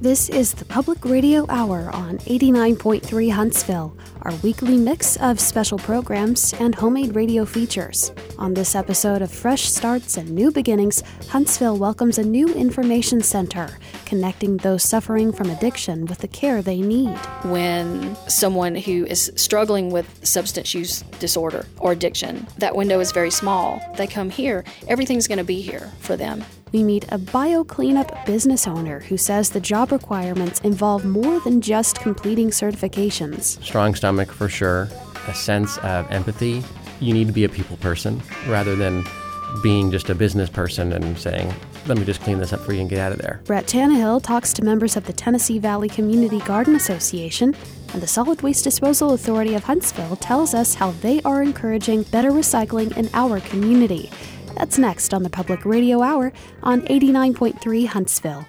This is the Public Radio Hour on 89.3 Huntsville, our weekly mix of special programs and homemade radio features. On this episode of Fresh Starts and New Beginnings, Huntsville welcomes a new information center, connecting those suffering from addiction with the care they need. When someone who is struggling with substance use disorder or addiction, that window is very small. They come here, everything's going to be here for them we meet a bio cleanup business owner who says the job requirements involve more than just completing certifications. Strong stomach for sure, a sense of empathy. You need to be a people person rather than being just a business person and saying, let me just clean this up for you and get out of there. Brett Tannehill talks to members of the Tennessee Valley Community Garden Association, and the Solid Waste Disposal Authority of Huntsville tells us how they are encouraging better recycling in our community. That's next on the Public Radio Hour on 89.3 Huntsville.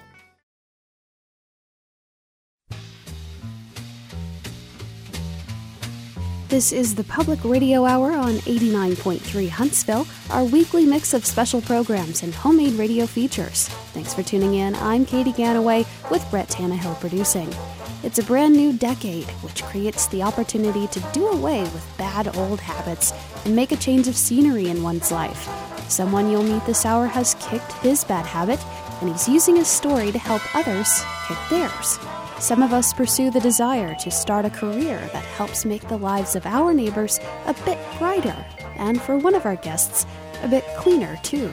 This is the Public Radio Hour on 89.3 Huntsville, our weekly mix of special programs and homemade radio features. Thanks for tuning in. I'm Katie Ganaway with Brett Tannehill producing. It's a brand new decade, which creates the opportunity to do away with bad old habits and make a change of scenery in one's life. Someone you'll meet this hour has kicked his bad habit, and he's using his story to help others kick theirs. Some of us pursue the desire to start a career that helps make the lives of our neighbors a bit brighter, and for one of our guests, a bit cleaner too.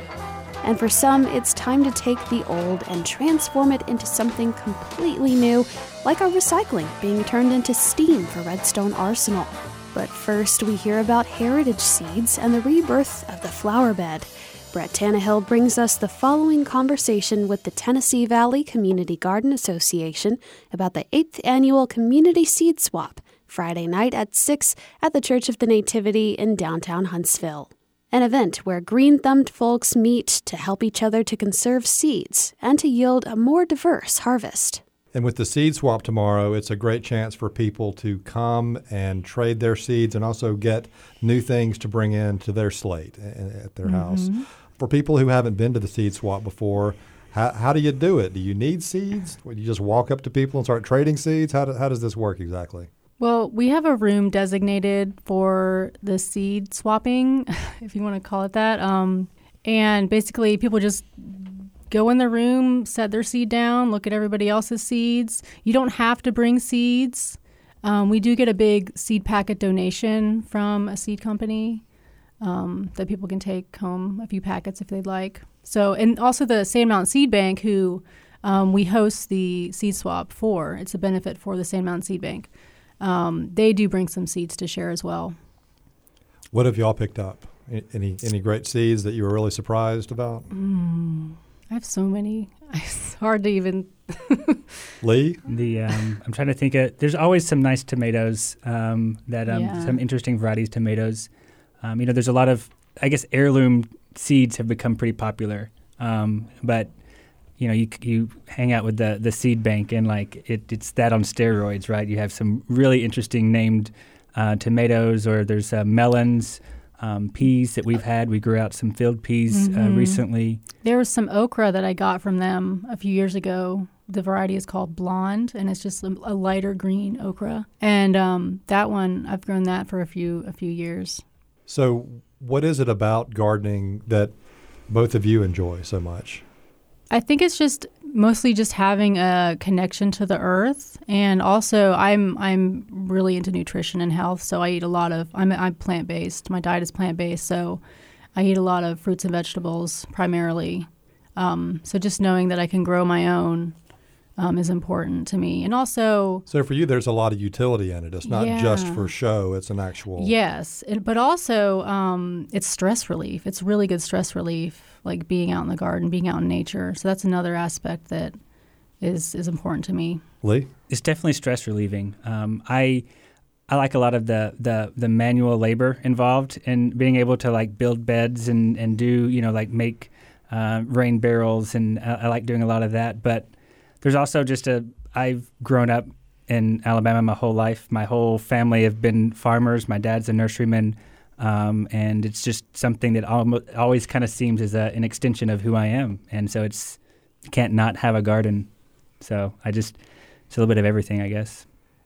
And for some, it's time to take the old and transform it into something completely new, like our recycling being turned into steam for Redstone Arsenal. But first, we hear about heritage seeds and the rebirth of the flower bed. Brett Tannehill brings us the following conversation with the Tennessee Valley Community Garden Association about the 8th annual Community Seed Swap, Friday night at 6 at the Church of the Nativity in downtown Huntsville. An event where green thumbed folks meet to help each other to conserve seeds and to yield a more diverse harvest. And with the seed swap tomorrow, it's a great chance for people to come and trade their seeds and also get new things to bring in to their slate at their mm-hmm. house. For people who haven't been to the seed swap before, how, how do you do it? Do you need seeds? Do you just walk up to people and start trading seeds? How, do, how does this work exactly? Well, we have a room designated for the seed swapping, if you want to call it that. Um, and basically, people just go in the room, set their seed down, look at everybody else's seeds. You don't have to bring seeds. Um, we do get a big seed packet donation from a seed company um, that people can take home a few packets if they'd like. So, and also the Sand Mountain Seed Bank, who um, we host the seed swap for. It's a benefit for the Sand Mountain Seed Bank. Um, they do bring some seeds to share as well. What have y'all picked up? Any any great seeds that you were really surprised about? Mm. I have so many. It's hard to even. Lee, the um, I'm trying to think. Of, there's always some nice tomatoes. Um, that um, yeah. some interesting varieties tomatoes. Um, you know, there's a lot of I guess heirloom seeds have become pretty popular. Um, but you know, you you hang out with the the seed bank and like it, it's that on steroids, right? You have some really interesting named uh, tomatoes, or there's uh, melons um, peas that we've had. We grew out some field peas uh, mm-hmm. uh, recently. There was some okra that I got from them a few years ago. The variety is called blonde, and it's just a, a lighter green okra. And um, that one, I've grown that for a few a few years. So, what is it about gardening that both of you enjoy so much? I think it's just mostly just having a connection to the earth. And also i'm i'm really into nutrition and health so i eat a lot of i'm, I'm plant-based. My diet is plant-based so i eat a lot of fruits and vegetables primarily. Um, so just knowing that i can grow my own um, is important to me and also so for you there's a lot of utility in it it's not yeah. just for show it's an actual yes it, but also um, it's stress relief it's really good stress relief like being out in the garden, being out in nature. So that's another aspect that is is important to me. Lee, it's definitely stress relieving. Um, I I like a lot of the, the the manual labor involved in being able to like build beds and and do you know like make uh, rain barrels and I, I like doing a lot of that. But there's also just a I've grown up in Alabama my whole life. My whole family have been farmers. My dad's a nurseryman. Um, and it's just something that almost, always kind of seems as a, an extension of who I am. And so it's can't not have a garden. So I just it's a little bit of everything, I guess.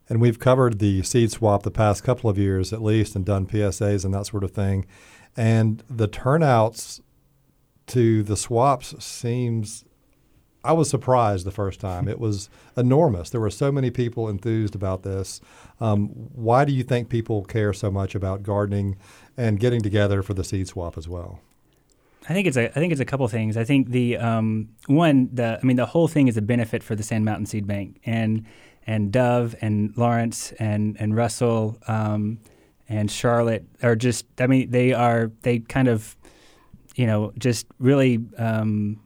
And we've covered the seed swap the past couple of years at least, and done PSAs and that sort of thing. And the turnouts to the swaps seems I was surprised the first time. It was enormous. There were so many people enthused about this. Um, why do you think people care so much about gardening and getting together for the seed swap as well? I think it's a I think it's a couple things. I think the um, one the I mean the whole thing is a benefit for the Sand Mountain Seed Bank and and Dove and Lawrence and and Russell um, and Charlotte are just I mean they are they kind of you know just really um,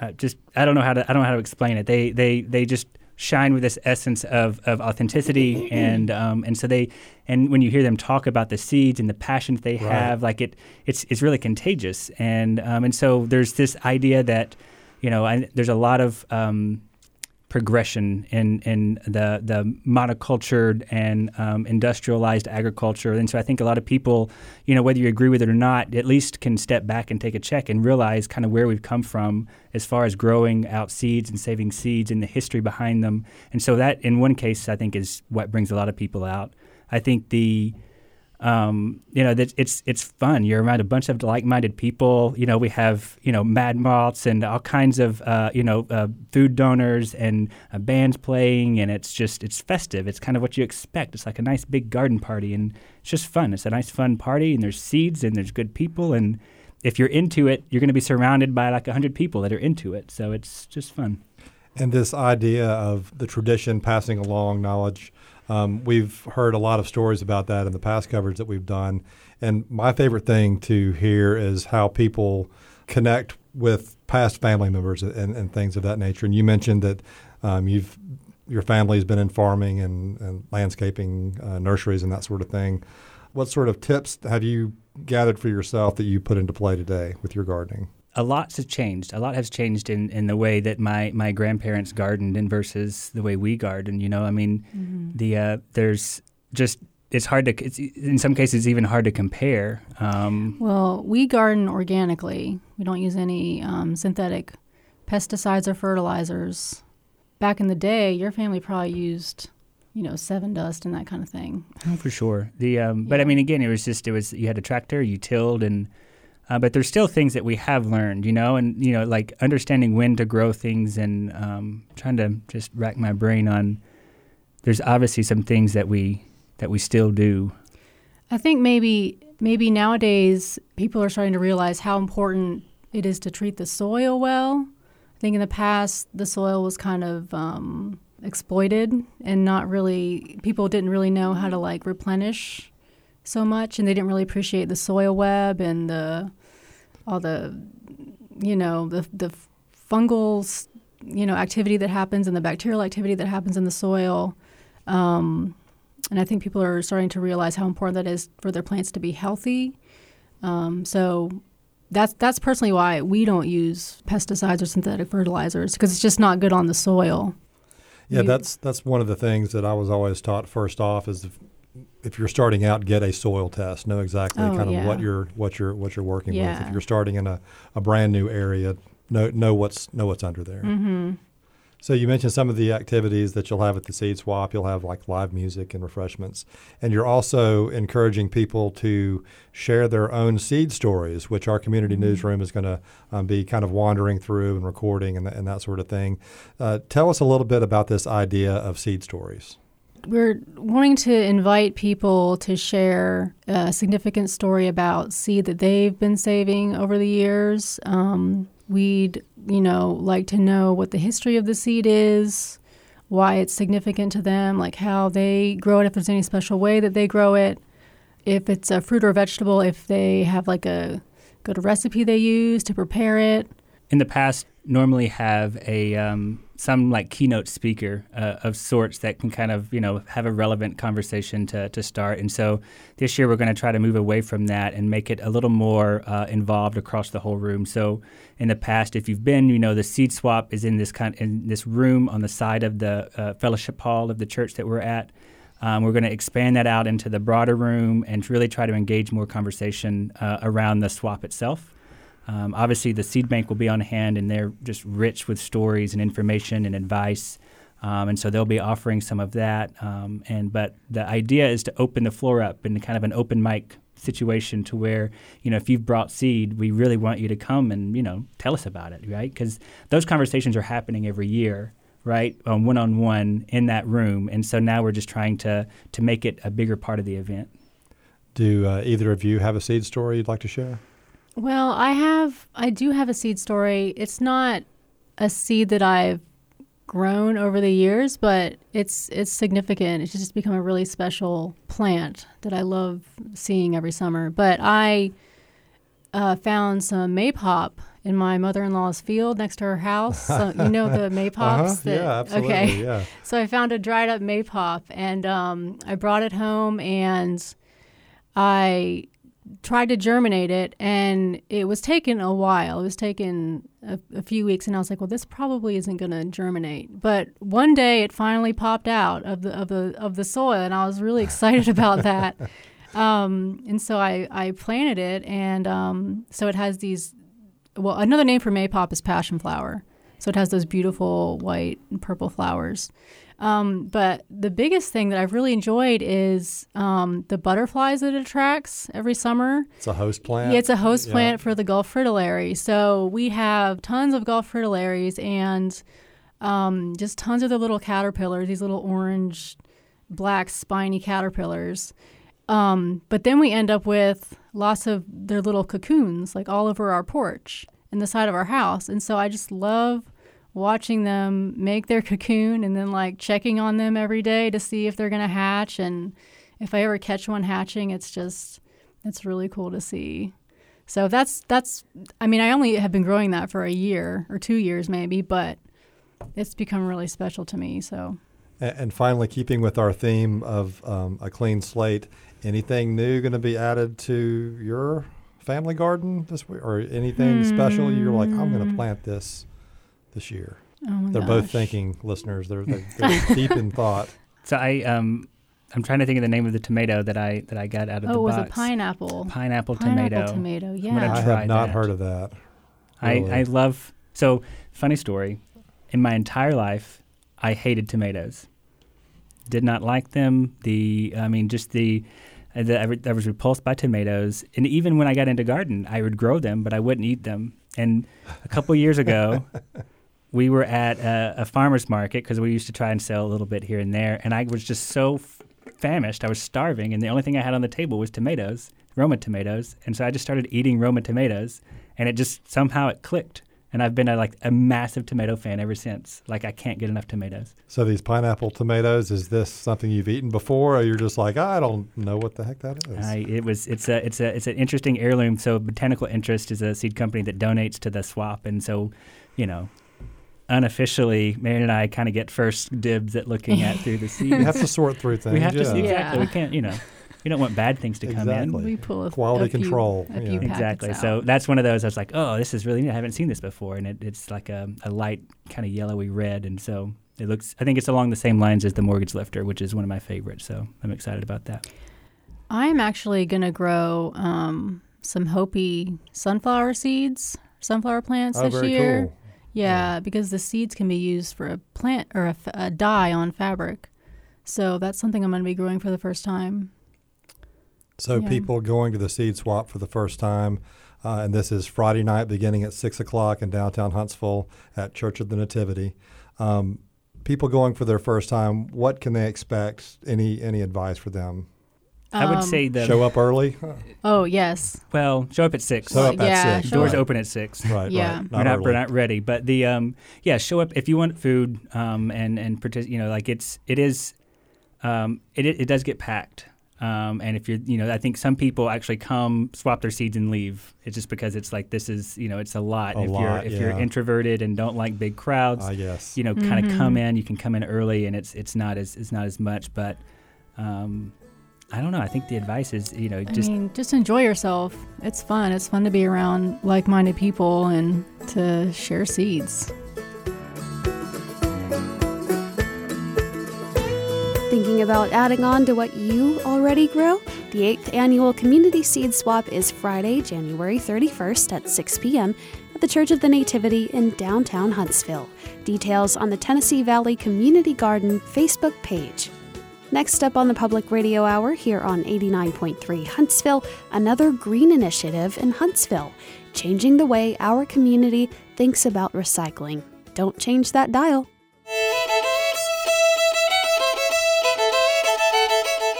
uh, just I don't know how to I don't know how to explain it. They they they just shine with this essence of, of authenticity and um, and so they and when you hear them talk about the seeds and the passion that they right. have like it it's it's really contagious and um, and so there's this idea that you know I, there's a lot of um, progression in in the the monocultured and um, industrialized agriculture. And so I think a lot of people, you know, whether you agree with it or not, at least can step back and take a check and realize kind of where we've come from as far as growing out seeds and saving seeds and the history behind them. And so that, in one case, I think is what brings a lot of people out. I think the um, you know, that it's it's fun. You're around a bunch of like-minded people. You know, we have you know mad moths and all kinds of uh, you know uh, food donors and uh, bands playing, and it's just it's festive. It's kind of what you expect. It's like a nice big garden party, and it's just fun. It's a nice fun party, and there's seeds and there's good people, and if you're into it, you're going to be surrounded by like hundred people that are into it. So it's just fun. And this idea of the tradition passing along knowledge um, we've heard a lot of stories about that in the past coverage that we've done. And my favorite thing to hear is how people connect with past family members and, and things of that nature. And you mentioned that um, you've your family's been in farming and, and landscaping, uh, nurseries, and that sort of thing. What sort of tips have you gathered for yourself that you put into play today with your gardening? A lot has changed. A lot has changed in, in the way that my, my grandparents gardened and versus the way we garden. You know, I mean, mm-hmm. the uh, there's just it's hard to it's, in some cases even hard to compare. Um, well, we garden organically. We don't use any um, synthetic pesticides or fertilizers. Back in the day, your family probably used you know, Sevin dust and that kind of thing. Oh, for sure. The um, yeah. but I mean, again, it was just it was you had a tractor, you tilled, and uh, but there's still things that we have learned, you know, and you know, like understanding when to grow things, and um, trying to just rack my brain on. There's obviously some things that we that we still do. I think maybe maybe nowadays people are starting to realize how important it is to treat the soil well. I think in the past the soil was kind of um, exploited and not really people didn't really know how to like replenish so much and they didn't really appreciate the soil web and the all the you know the the fungal you know activity that happens and the bacterial activity that happens in the soil um, and I think people are starting to realize how important that is for their plants to be healthy. Um, so that's that's personally why we don't use pesticides or synthetic fertilizers because it's just not good on the soil. Yeah, that's that's one of the things that I was always taught first off is if you're starting out, get a soil test. Know exactly oh, kind of yeah. what you're what you're what you're working yeah. with. If you're starting in a, a brand new area, know know what's know what's under there. Mm-hmm. So you mentioned some of the activities that you'll have at the seed swap. You'll have like live music and refreshments, and you're also encouraging people to share their own seed stories, which our community mm-hmm. newsroom is going to um, be kind of wandering through and recording and, and that sort of thing. Uh, tell us a little bit about this idea of seed stories we're wanting to invite people to share a significant story about seed that they've been saving over the years. Um, we'd, you know, like to know what the history of the seed is, why it's significant to them, like how they grow it, if there's any special way that they grow it, if it's a fruit or vegetable, if they have like a good recipe they use to prepare it. In the past, normally have a um, some like keynote speaker uh, of sorts that can kind of you know have a relevant conversation to, to start. And so this year we're going to try to move away from that and make it a little more uh, involved across the whole room. So in the past, if you've been, you know, the seed swap is in this kind in this room on the side of the uh, fellowship hall of the church that we're at. Um, we're going to expand that out into the broader room and really try to engage more conversation uh, around the swap itself. Um, obviously, the seed bank will be on hand, and they're just rich with stories and information and advice. Um, and so they'll be offering some of that. Um, and but the idea is to open the floor up in kind of an open mic situation to where you know if you've brought seed, we really want you to come and you know tell us about it, right? Because those conversations are happening every year, right, one on one in that room. And so now we're just trying to to make it a bigger part of the event. Do uh, either of you have a seed story you'd like to share? Well, I have. I do have a seed story. It's not a seed that I've grown over the years, but it's it's significant. It's just become a really special plant that I love seeing every summer. But I uh, found some maypop in my mother-in-law's field next to her house. So, you know the maypops. uh-huh. That, yeah, absolutely. Okay. Yeah. So I found a dried up maypop and um, I brought it home and I tried to germinate it and it was taking a while. It was taking a, a few weeks and I was like, well, this probably isn't going to germinate. But one day it finally popped out of the of the of the soil and I was really excited about that. Um, and so I, I planted it and um, so it has these well another name for maypop is passion flower. So it has those beautiful white and purple flowers. Um, but the biggest thing that I've really enjoyed is um, the butterflies that it attracts every summer. It's a host plant. Yeah, it's a host Yeah. plant for the Gulf fritillary. So we have tons of Gulf fritillaries and um, just tons of the little caterpillars, these little orange, black, spiny caterpillars. Um, but then we end up with lots of their little cocoons, like all over our porch and the side of our house. And so I just love watching them make their cocoon and then like checking on them every day to see if they're going to hatch. And if I ever catch one hatching, it's just, it's really cool to see. So that's, that's, I mean, I only have been growing that for a year or two years maybe, but it's become really special to me. So. And finally, keeping with our theme of um, a clean slate, anything new going to be added to your family garden this week, or anything special? You're like, I'm going to Hmm. plant this this year. Oh my They're both thinking, listeners. They're, they're, they're deep in thought. So I um I'm trying to think of the name of the tomato that I that I got out of Oh, the it was box. a pineapple. Pineapple, Pineapple tomato. tomato. Yeah. I have not that. heard of that. I, Really. I love so funny story. In my entire life, I hated tomatoes. Did not like them. The I mean, just the, uh, the I, re- I was repulsed by tomatoes. And even when I got into garden, I would grow them, but I wouldn't eat them. And a couple years ago, we were at a, a farmer's market because we used to try and sell a little bit here and there. And I was just so f- famished. I was starving, and the only thing I had on the table was tomatoes, Roma tomatoes. And so I just started eating Roma tomatoes, and it just somehow it clicked. And I've been a, like a massive tomato fan ever since. Like I can't get enough tomatoes. So these pineapple tomatoes, is this something you've eaten before, or you're just like, I don't know what the heck that is? I, it was it's a it's a it's an interesting heirloom. So Botanical Interest is a seed company that donates to the swap, and so you know, unofficially, Marion and I kind of get first dibs at looking at through the seeds. you have to sort through things. we have to see exactly. Yeah. We can't you know, we don't want bad things to come in. We pull a, Quality a few- control, A few yeah. Exactly. out. So that's one of those. I was like, oh, this is really neat. I haven't seen this before, and it, it's like a, a light kind of yellowy red, and so it looks. I think it's along the same lines as the mortgage lifter, which is one of my favorites. So I'm excited about that. I'm actually going to grow um, some Hopi sunflower seeds, sunflower plants Oh, this very year. cool. Yeah, because the seeds can be used for a plant or a dye on fabric. So that's something I'm going to be growing for the first time. So Yeah. people going to the seed swap for the first time, uh, and this is Friday night beginning at six o'clock in downtown Huntsville at Church of the Nativity. Um, people going for their first time, what can they expect? Any any advice for them? I would Um, say the Show up early. Oh yes, well, show up at six. Show up at six. Doors right. open at six. Right. Yeah. Right. we're not we're not ready, but the um yeah show up if you want food um and and partic- you know like it's it is um it it, it does get packed um and if you're you know I think some people actually come swap their seeds and leave it's just because it's like this is you know it's a lot A if lot, you're if you're introverted and don't like big crowds I guess. you know kind of come in you can come in early and it's it's not as it's not as much but um I don't know I think the advice is you know I just mean, just enjoy yourself. It's fun. It's fun to be around like-minded people and to share seeds. Thinking about adding on to what you already grow? The eighth annual Community Seed Swap is Friday, January 31st at 6 p.m. at the Church of the Nativity in downtown Huntsville. Details on the Tennessee Valley Community Garden Facebook page. Next up on the Public Radio Hour here on 89.3 Huntsville, another green initiative in Huntsville, changing the way our community thinks about recycling. Don't change that dial.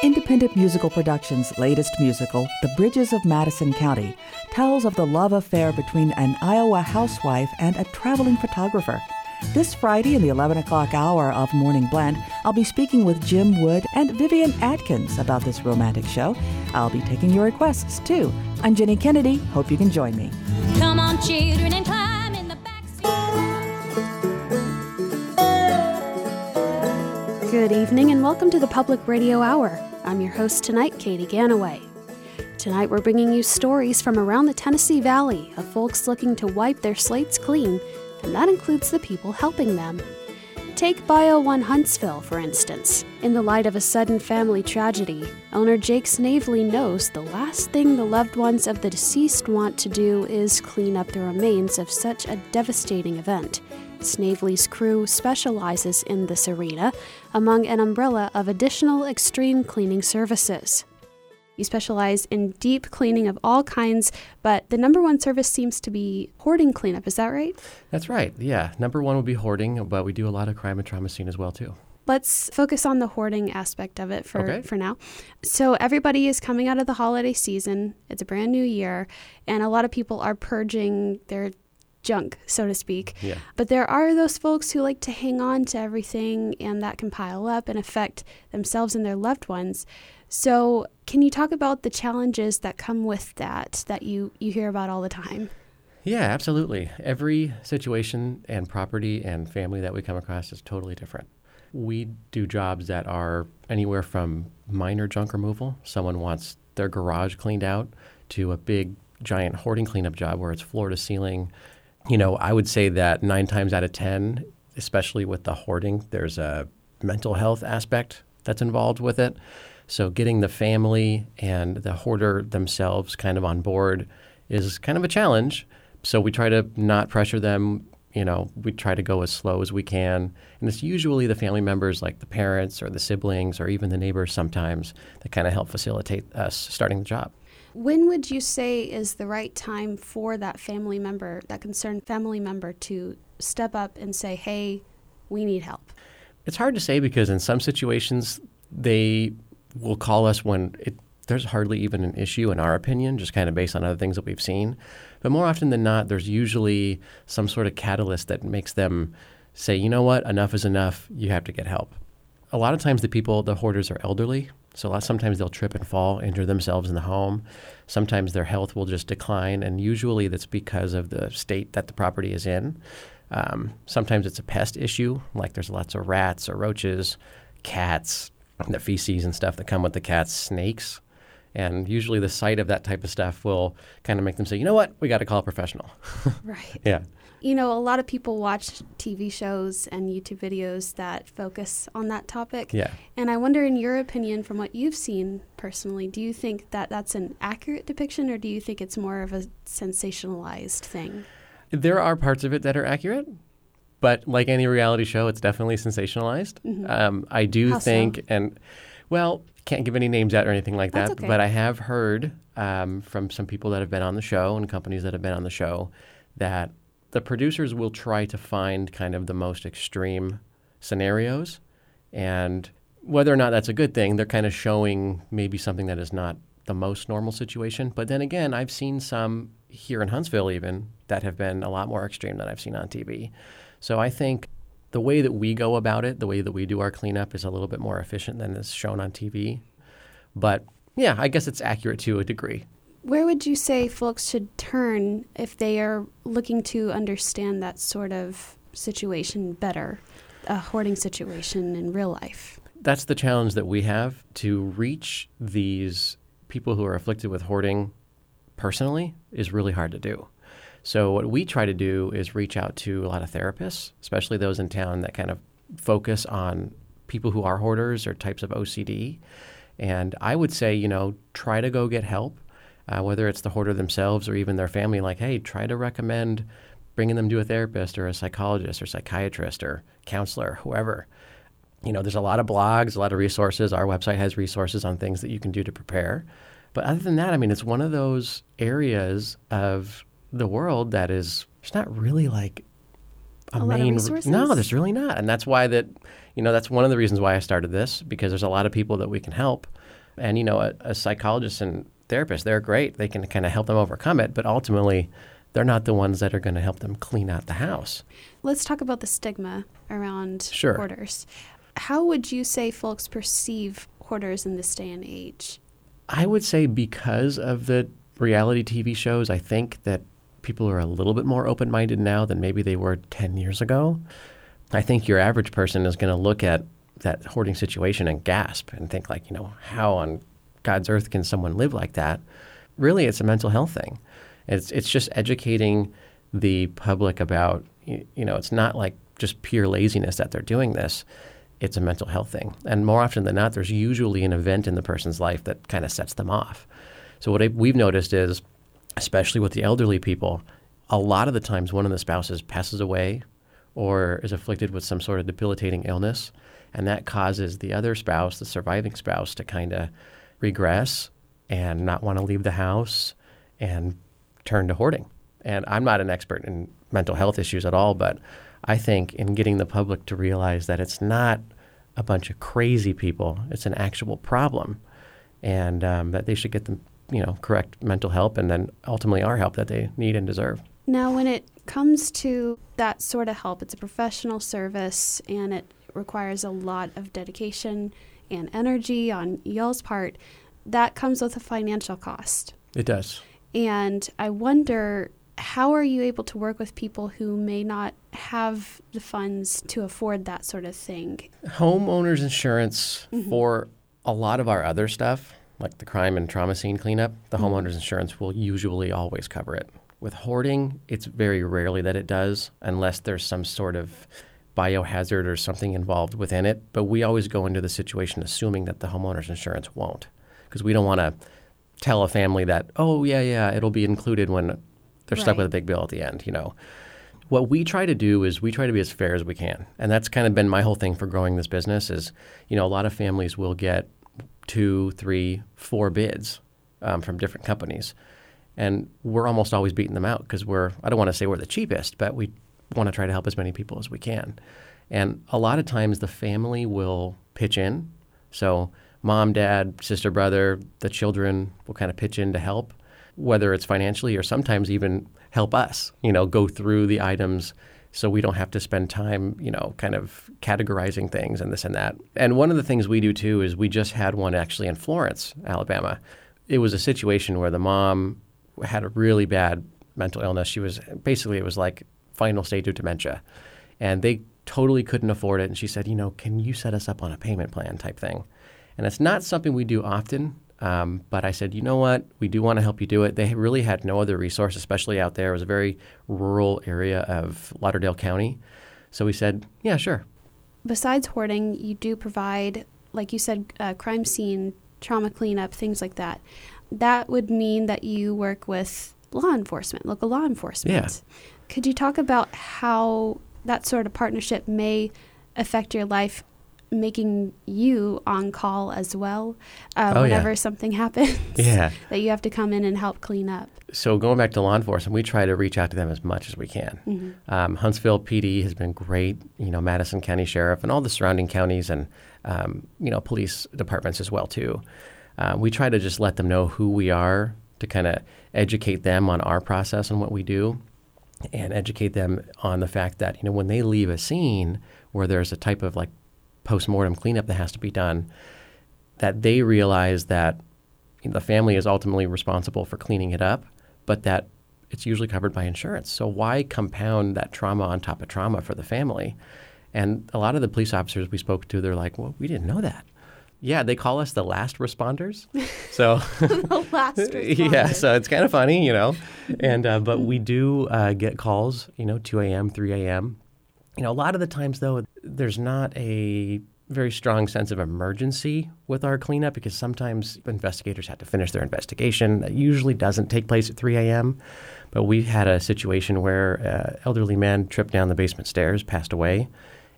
Independent Musical Productions' latest musical, The Bridges of Madison County, tells of the love affair between an Iowa housewife and a traveling photographer. This Friday in the 11 o'clock hour of Morning Blend, I'll be speaking with Jim Wood and Vivian Atkins about this romantic show. I'll be taking your requests too. I'm Jenny Kennedy. Hope you can join me. Come on, children, and climb in the backseat. Good evening, and welcome to the Public Radio Hour. I'm your host tonight, Katie Ganaway. Tonight, we're bringing you stories from around the Tennessee Valley of folks looking to wipe their slates clean, and that includes the people helping them. Take Bio One Huntsville, for instance. In the light of a sudden family tragedy, owner Jake Snavely knows the last thing the loved ones of the deceased want to do is clean up the remains of such a devastating event. Snavely's crew specializes in this arena among an umbrella of additional extreme cleaning services. You specialize in deep cleaning of all kinds, but the number one service seems to be hoarding cleanup. Is that right? That's right. Yeah. Number one would be hoarding, but we do a lot of crime and trauma scene as well, too. Let's focus on the hoarding aspect of it for, okay. for now. So, everybody is coming out of the holiday season. It's a brand new year, and a lot of people are purging their junk, so to speak. Yeah. But there are those folks who like to hang on to everything, and that can pile up and affect themselves and their loved ones. So, can you talk about the challenges that come with that that you, you hear about all the time? Yeah, absolutely. Every situation and property and family that we come across is totally different. We do jobs that are anywhere from minor junk removal, someone wants their garage cleaned out, to a big giant hoarding cleanup job where it's floor to ceiling, you know, I would say that nine times out of 10, especially with the hoarding, there's a mental health aspect that's involved with it. So getting the family and the hoarder themselves kind of on board is kind of a challenge. So we try to not pressure them. You know, we try to go as slow as we can. And it's usually the family members, like the parents or the siblings or even the neighbors sometimes, that kind of help facilitate us starting the job. When would you say is the right time for that family member, that concerned family member, to step up and say, hey, we need help? It's hard to say because in some situations, they will call us when it, there's hardly even an issue, in our opinion, just kind of based on other things that we've seen. But more often than not, there's usually some sort of catalyst that makes them say, you know what, enough is enough, you have to get help. A lot of times, the people, the hoarders, are elderly so a lot, sometimes they'll trip and fall, injure themselves in the home. Sometimes their health will just decline, and usually that's because of the state that the property is in. Um, sometimes it's a pest issue, like there's lots of rats or roaches, cats, the feces and stuff that come with the cats, snakes. And usually the sight of that type of stuff will kind of make them say, you know what, we got to call a professional. right. Yeah you know, a lot of people watch TV shows and YouTube videos that focus on that topic. Yeah. And I wonder, in your opinion, from what you've seen personally, do you think that that's an accurate depiction or do you think it's more of a sensationalized thing? There are parts of it that are accurate, but like any reality show, it's definitely sensationalized. Mm-hmm. Um, I do How think, so? and well, can't give any names out or anything like that, okay. but I have heard um, from some people that have been on the show and companies that have been on the show that the producers will try to find kind of the most extreme scenarios. And whether or not that's a good thing, they're kind of showing maybe something that is not the most normal situation. But then again, I've seen some here in Huntsville even that have been a lot more extreme than I've seen on TV. So I think the way that we go about it, the way that we do our cleanup is a little bit more efficient than is shown on TV. But yeah, I guess it's accurate to a degree. Where would you say folks should turn if they are looking to understand that sort of situation better, a hoarding situation in real life? That's the challenge that we have to reach these people who are afflicted with hoarding personally is really hard to do. So what we try to do is reach out to a lot of therapists, especially those in town that kind of focus on people who are hoarders or types of OCD And I would say, you know, try to go get help, uh, whether it's the hoarder themselves or even their family. Like, hey, try to recommend bringing them to a therapist or a psychologist or psychiatrist or counselor, whoever. You know, there's a lot of blogs, a lot of resources. Our website has resources on things that you can do to prepare. But other than that, I mean, it's one of those areas of the world that is it's not really like a, A main resources? no there's really not and that's why that you know that's one of the reasons why i started this because there's a lot of people that we can help and you know a, a psychologist and therapist they're great they can kind of help them overcome it but ultimately they're not the ones that are going to help them clean out the house Let's talk about the stigma around Sure. hoarders. How would you say folks perceive hoarders in this day and age? I would say because of the reality TV shows, I think that people are a little bit more open minded now than maybe they were 10 years ago. I think your average person is going to look at that hoarding situation and gasp and think, like, you know, how on God's earth can someone live like that? Really, it's a mental health thing. It's, it's just educating the public about, you, know, it's not like just pure laziness that they're doing this it's a mental health thing. And more often than not, there's usually an event in the person's life that kind of sets them off. So what we've noticed is, especially with the elderly people, a lot of the times one of the spouses passes away or is afflicted with some sort of debilitating illness, and that causes the other spouse, the surviving spouse, to kind of regress and not want to leave the house and turn to hoarding. And I'm not an expert in mental health issues at all, but I think in getting the public to realize that it's not a bunch of crazy people, it's an actual problem, and um, that they should get the you know correct mental help and then ultimately our help that they need and deserve. Now, when it comes to that sort of help, it's a professional service and it requires a lot of dedication and energy on y'all's part. That comes with a financial cost. It does. And I wonder how are you able to work with people who may not have the funds to afford that sort of thing? Homeowners insurance mm-hmm. for a lot of our other stuff, like the crime and trauma scene cleanup, the mm-hmm. homeowners insurance will usually always cover it. With hoarding, it's very rarely that it does, unless there's some sort of biohazard or something involved within it. But we always go into the situation assuming that the homeowners insurance won't, because we don't want to tell a family that, oh, yeah, yeah, it'll be included when they're stuck with a big bill at the end, you know. What we try to do is we try to be as fair as we can. And that's kind of been my whole thing for growing this business is, you know, a lot of families will get two, three, four bids um, from different companies. And we're almost always beating them out because we're, I don't want to say we're the cheapest, but we want to try to help as many people as we can. And a lot of times the family will pitch in. So mom, dad, sister, brother, the children will kind of pitch in to help, whether it's financially or sometimes even help us, you know, go through the items so we don't have to spend time, you know, kind of categorizing things and this and that. And one of the things we do too is we just had one actually in Florence, Alabama. It was a situation where the mom had a really bad mental illness. She was basically it was like final stage of dementia. And they totally couldn't afford it and she said, "You know, can you set us up on a payment plan type thing?" And it's not something we do often, um, but I said, you know what? We do want to help you do it. They really had no other resource, especially out there. It was a very rural area of Lauderdale County. So we said, yeah, sure. Besides hoarding, you do provide, like you said, uh, crime scene, trauma cleanup, things like that. That would mean that you work with law enforcement, local law enforcement. Yeah. Could you talk about how that sort of partnership may affect your life, making you on call as well uh, Oh, yeah. whenever something happens? Yeah. that you have to come in and help clean up. So going back to law enforcement, we try to reach out to them as much as we can. Um, Huntsville PD has been great. You know, Madison County Sheriff and all the surrounding counties and um, you know police departments as well too. Uh, we try to just let them know who we are to kind of educate them on our process and what we do, and educate them on the fact that you know when they leave a scene where there's a type of like post-mortem cleanup that has to be done, that they realize that the family is ultimately responsible for cleaning it up, but that it's usually covered by insurance. So why compound that trauma on top of trauma for the family? And a lot of the police officers we spoke to, they're like, "Well, we didn't know that." Yeah, they call us the last responders. So the last responders. yeah, so it's kind of funny, you know. And uh, but we do uh, get calls, you know, 2 a.m., 3 a.m. You know, a lot of the times though, there's not a very strong sense of emergency with our cleanup because sometimes investigators have to finish their investigation. That usually doesn't take place at 3 a.m. But we had a situation where an elderly man tripped down the basement stairs, passed away,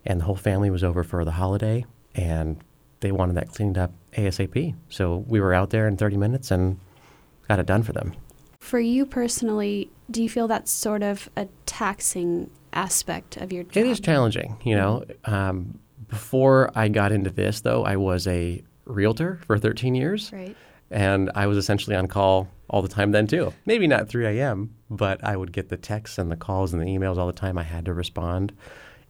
and the whole family was over for the holiday, and they wanted that cleaned up ASAP. So we were out there in 30 minutes and got it done for them. For you personally, do you feel that's sort of a taxing aspect of your job? It is challenging, you know. Um, before I got into this, though, I was a realtor for 13 years. Right. And I was essentially on call all the time then, too. Maybe not 3 a.m., but I would get the texts and the calls and the emails all the time. I had to respond.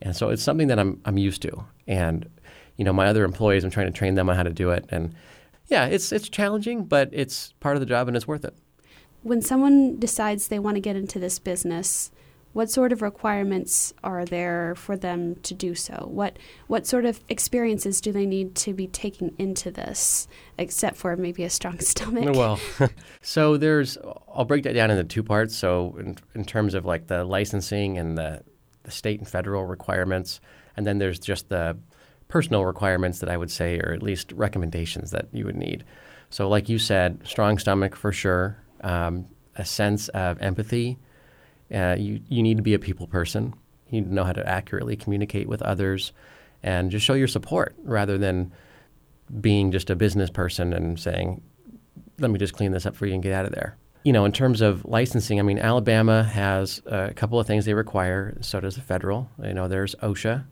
And so it's something that I'm, I'm used to. And, you know, my other employees, I'm trying to train them on how to do it. And yeah, it's, it's challenging, but it's part of the job and it's worth it. When someone decides they want to get into this business, what sort of requirements are there for them to do so? What what sort of experiences do they need to be taking into this, except for maybe a strong stomach? Well, so there's I'll break that down into two parts. So in, in terms of like the licensing and the, the state and federal requirements, and then there's just the personal requirements that I would say, or at least recommendations that you would need. So, like you said, strong stomach for sure, um, a sense of empathy uh, you, you need to be a people person. You need to know how to accurately communicate with others and just show your support rather than being just a business person and saying, let me just clean this up for you and get out of there. You know, in terms of licensing, I mean, Alabama has a couple of things they require. So does the federal. You know, there's OSHA,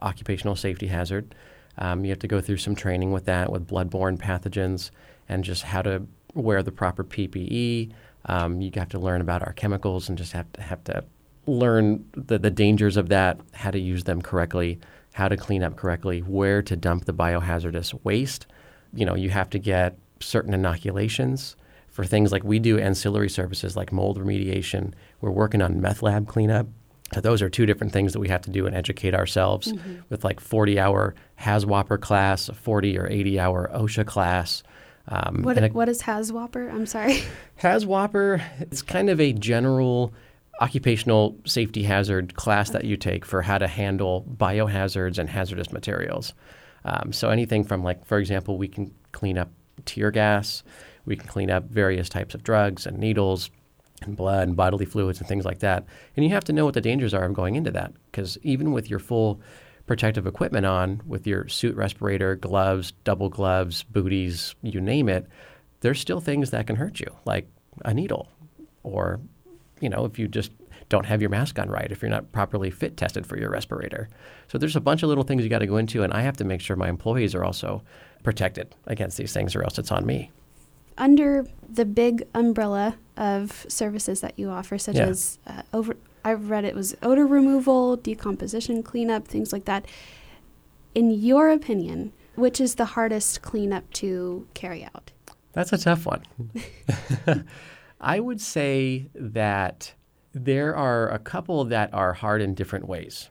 occupational safety hazard. Um, you have to go through some training with that, with bloodborne pathogens, and just how to wear the proper PPE, um, you have to learn about our chemicals and just have to have to learn the, the dangers of that, how to use them correctly, how to clean up correctly, where to dump the biohazardous waste. You know, you have to get certain inoculations for things like we do ancillary services like mold remediation. We're working on meth lab cleanup. So those are two different things that we have to do and educate ourselves mm-hmm. with like 40 hour HAZWOPER class, a 40 or 80 hour OSHA class. Um, what, a, what is HAZWOPER? I'm sorry. HAZWOPER is kind of a general occupational safety hazard class that you take for how to handle biohazards and hazardous materials. Um, so anything from like, for example, we can clean up tear gas, we can clean up various types of drugs and needles and blood and bodily fluids and things like that. And you have to know what the dangers are of going into that because even with your full protective equipment on with your suit respirator, gloves, double gloves, booties, you name it, there's still things that can hurt you, like a needle, or, you know, if you just don't have your mask on right, if you're not properly fit tested for your respirator. So there's a bunch of little things you got to go into, and I have to make sure my employees are also protected against these things, or else it's on me. Under the big umbrella of services that you offer, such yeah. as uh, over I've read it was odor removal, decomposition cleanup, things like that. In your opinion, which is the hardest cleanup to carry out? That's a tough one. I would say that there are a couple that are hard in different ways.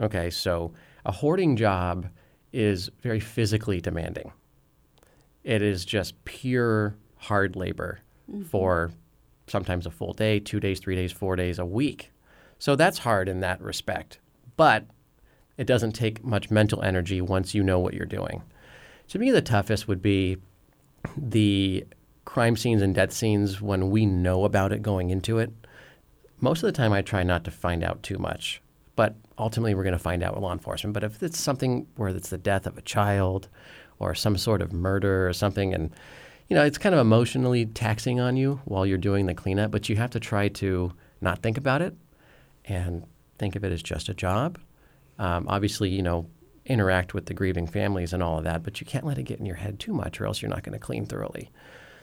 Okay, so a hoarding job is very physically demanding. It is just pure hard labor mm-hmm. for sometimes a full day, two days, three days, four days, a week. So that's hard in that respect. But it doesn't take much mental energy once you know what you're doing. To me, the toughest would be the crime scenes and death scenes when we know about it going into it. Most of the time, I try not to find out too much, but ultimately, we're going to find out with law enforcement. But if it's something where it's the death of a child or some sort of murder or something, and you know, it's kind of emotionally taxing on you while you're doing the cleanup, but you have to try to not think about it and think of it as just a job. Um, obviously, you know, interact with the grieving families and all of that, but you can't let it get in your head too much or else you're not going to clean thoroughly.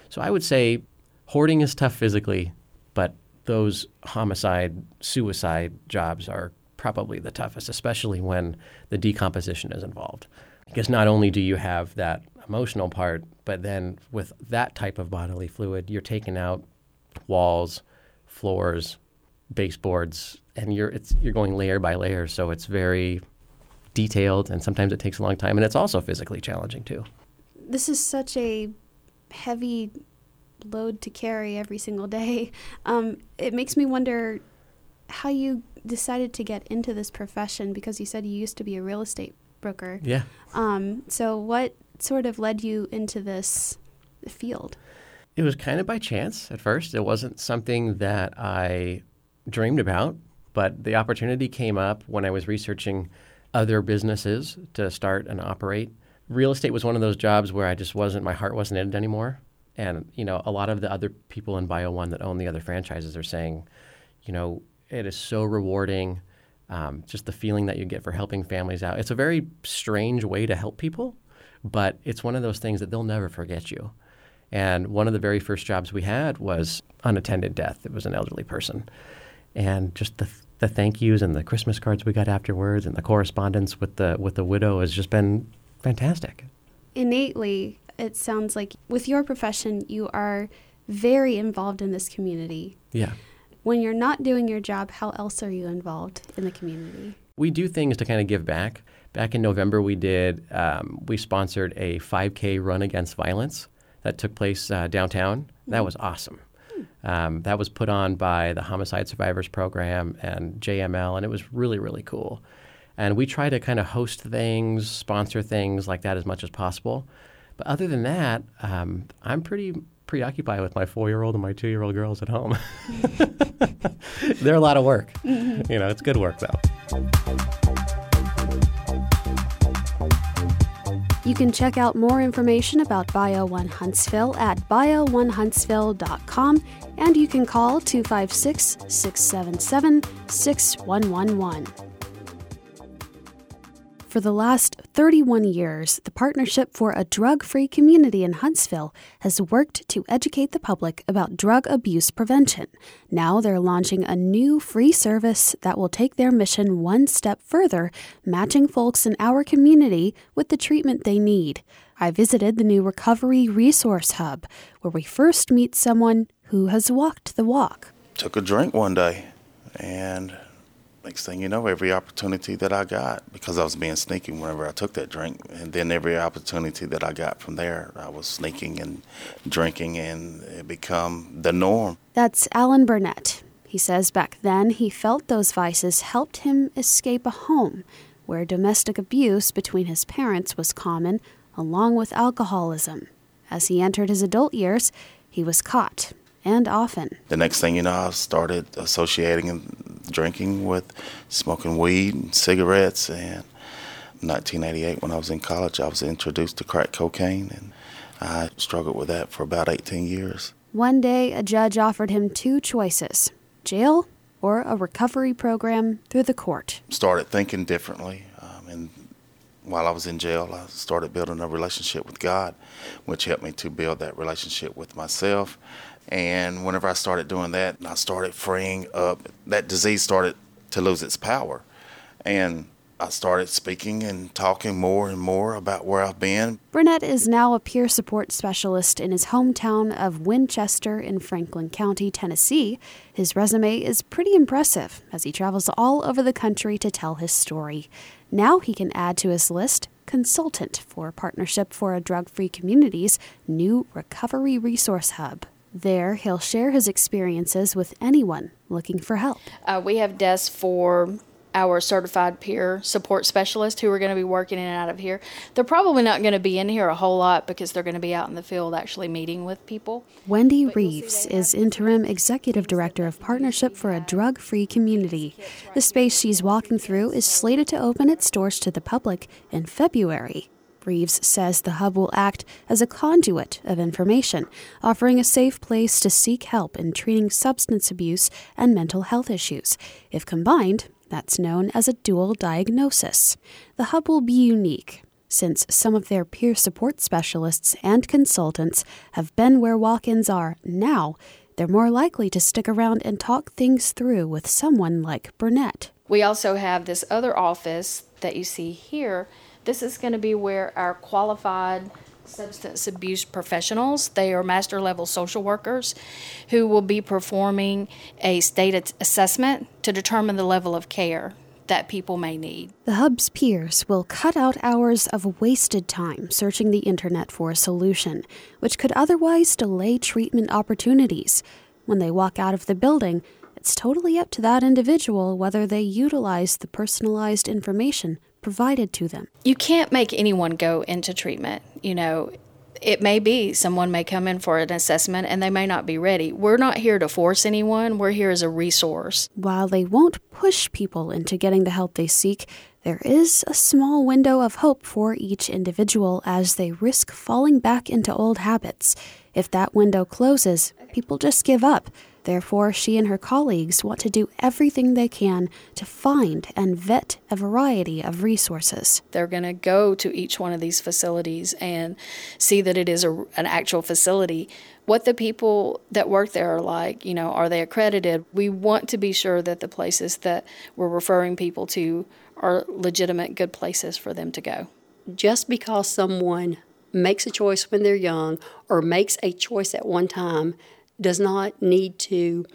So I would say hoarding is tough physically, but those homicide, suicide jobs are probably the toughest, especially when the decomposition is involved. Because not only do you have that emotional part, but then with that type of bodily fluid, you're taking out walls, floors, baseboards, and you're it's you're going layer by layer, so it's very detailed, and sometimes it takes a long time, and it's also physically challenging too. This is such a heavy load to carry every single day. Um, it makes me wonder how you decided to get into this profession because you said you used to be a real estate broker. Yeah. Um, so, what sort of led you into this field? It was kind of by chance at first. It wasn't something that I dreamed about, but the opportunity came up when I was researching other businesses to start and operate. Real estate was one of those jobs where I just wasn't, my heart wasn't in it anymore. And, you know, a lot of the other people in Bio One that own the other franchises are saying, you know, it is so rewarding. Um, just the feeling that you get for helping families out. It's a very strange way to help people, but it's one of those things that they'll never forget you. And one of the very first jobs we had was unattended death. It was an elderly person. And just the, the thank yous and the Christmas cards we got afterwards and the correspondence with the, with the widow has just been fantastic. Innately, it sounds like with your profession, you are very involved in this community. Yeah. When you're not doing your job, how else are you involved in the community? We do things to kind of give back. Back in November, we did, um, we sponsored a 5K run against violence that took place uh, downtown. Mm-hmm. That was awesome. Um, that was put on by the Homicide Survivors Program and JML, and it was really, really cool. And we try to kind of host things, sponsor things like that as much as possible. But other than that, um, I'm pretty preoccupied with my four-year-old and my two-year-old girls at home. They're a lot of work. Mm-hmm. You know, it's good work though. You can check out more information about Bio One Huntsville at bio1huntsville.com and you can call 256 677 6111. For the last 31 years, the Partnership for a Drug Free Community in Huntsville has worked to educate the public about drug abuse prevention. Now they're launching a new free service that will take their mission one step further, matching folks in our community with the treatment they need. I visited the new Recovery Resource Hub, where we first meet someone who has walked the walk. Took a drink one day and next thing you know, every opportunity that I got, because I was being sneaky whenever I took that drink, and then every opportunity that I got from there, I was sneaking and drinking, and it become the norm. That's Alan Burnett. He says back then he felt those vices helped him escape a home where domestic abuse between his parents was common, along with alcoholism. As he entered his adult years, he was caught, and often. The next thing you know, I started associating drinking with smoking weed and cigarettes. And 1988, when I was in college, I was introduced to crack cocaine, and I struggled with that for about 18 years. One day, a judge offered him two choices jail or a recovery program through the court. Started thinking differently. Um, and while I was in jail, I started building a relationship with God, which helped me to build that relationship with myself and whenever I started doing that, I started freeing up. That disease started to lose its power. And I started speaking and talking more and more about where I've been. Burnett is now a peer support specialist in his hometown of Winchester in Franklin County, Tennessee. His resume is pretty impressive as he travels all over the country to tell his story. Now he can add to his list consultant for Partnership for a Drug Free Community's new Recovery Resource Hub. There, he'll share his experiences with anyone looking for help. Uh, we have desks for our certified peer support specialists who are going to be working in and out of here. They're probably not going to be in here a whole lot because they're going to be out in the field actually meeting with people. Wendy Reeves is interim executive director of Partnership for a Drug Free Community. The space she's walking through is slated to open its doors to the public in February. Reeves says the hub will act as a conduit of information, offering a safe place to seek help in treating substance abuse and mental health issues. If combined, that's known as a dual diagnosis. The hub will be unique since some of their peer support specialists and consultants have been where walk ins are now, they're more likely to stick around and talk things through with someone like Burnett. We also have this other office that you see here this is going to be where our qualified substance abuse professionals, they are master level social workers who will be performing a state assessment to determine the level of care that people may need. The Hub's peers will cut out hours of wasted time searching the internet for a solution, which could otherwise delay treatment opportunities. When they walk out of the building, it's totally up to that individual whether they utilize the personalized information provided to them. You can't make anyone go into treatment. You know, it may be someone may come in for an assessment and they may not be ready. We're not here to force anyone, we're here as a resource. While they won't push people into getting the help they seek, there is a small window of hope for each individual as they risk falling back into old habits. If that window closes, people just give up. Therefore, she and her colleagues want to do everything they can to find and vet a variety of resources. They're going to go to each one of these facilities and see that it is a, an actual facility. What the people that work there are like, you know, are they accredited? We want to be sure that the places that we're referring people to are legitimate, good places for them to go. Just because someone makes a choice when they're young or makes a choice at one time does not need to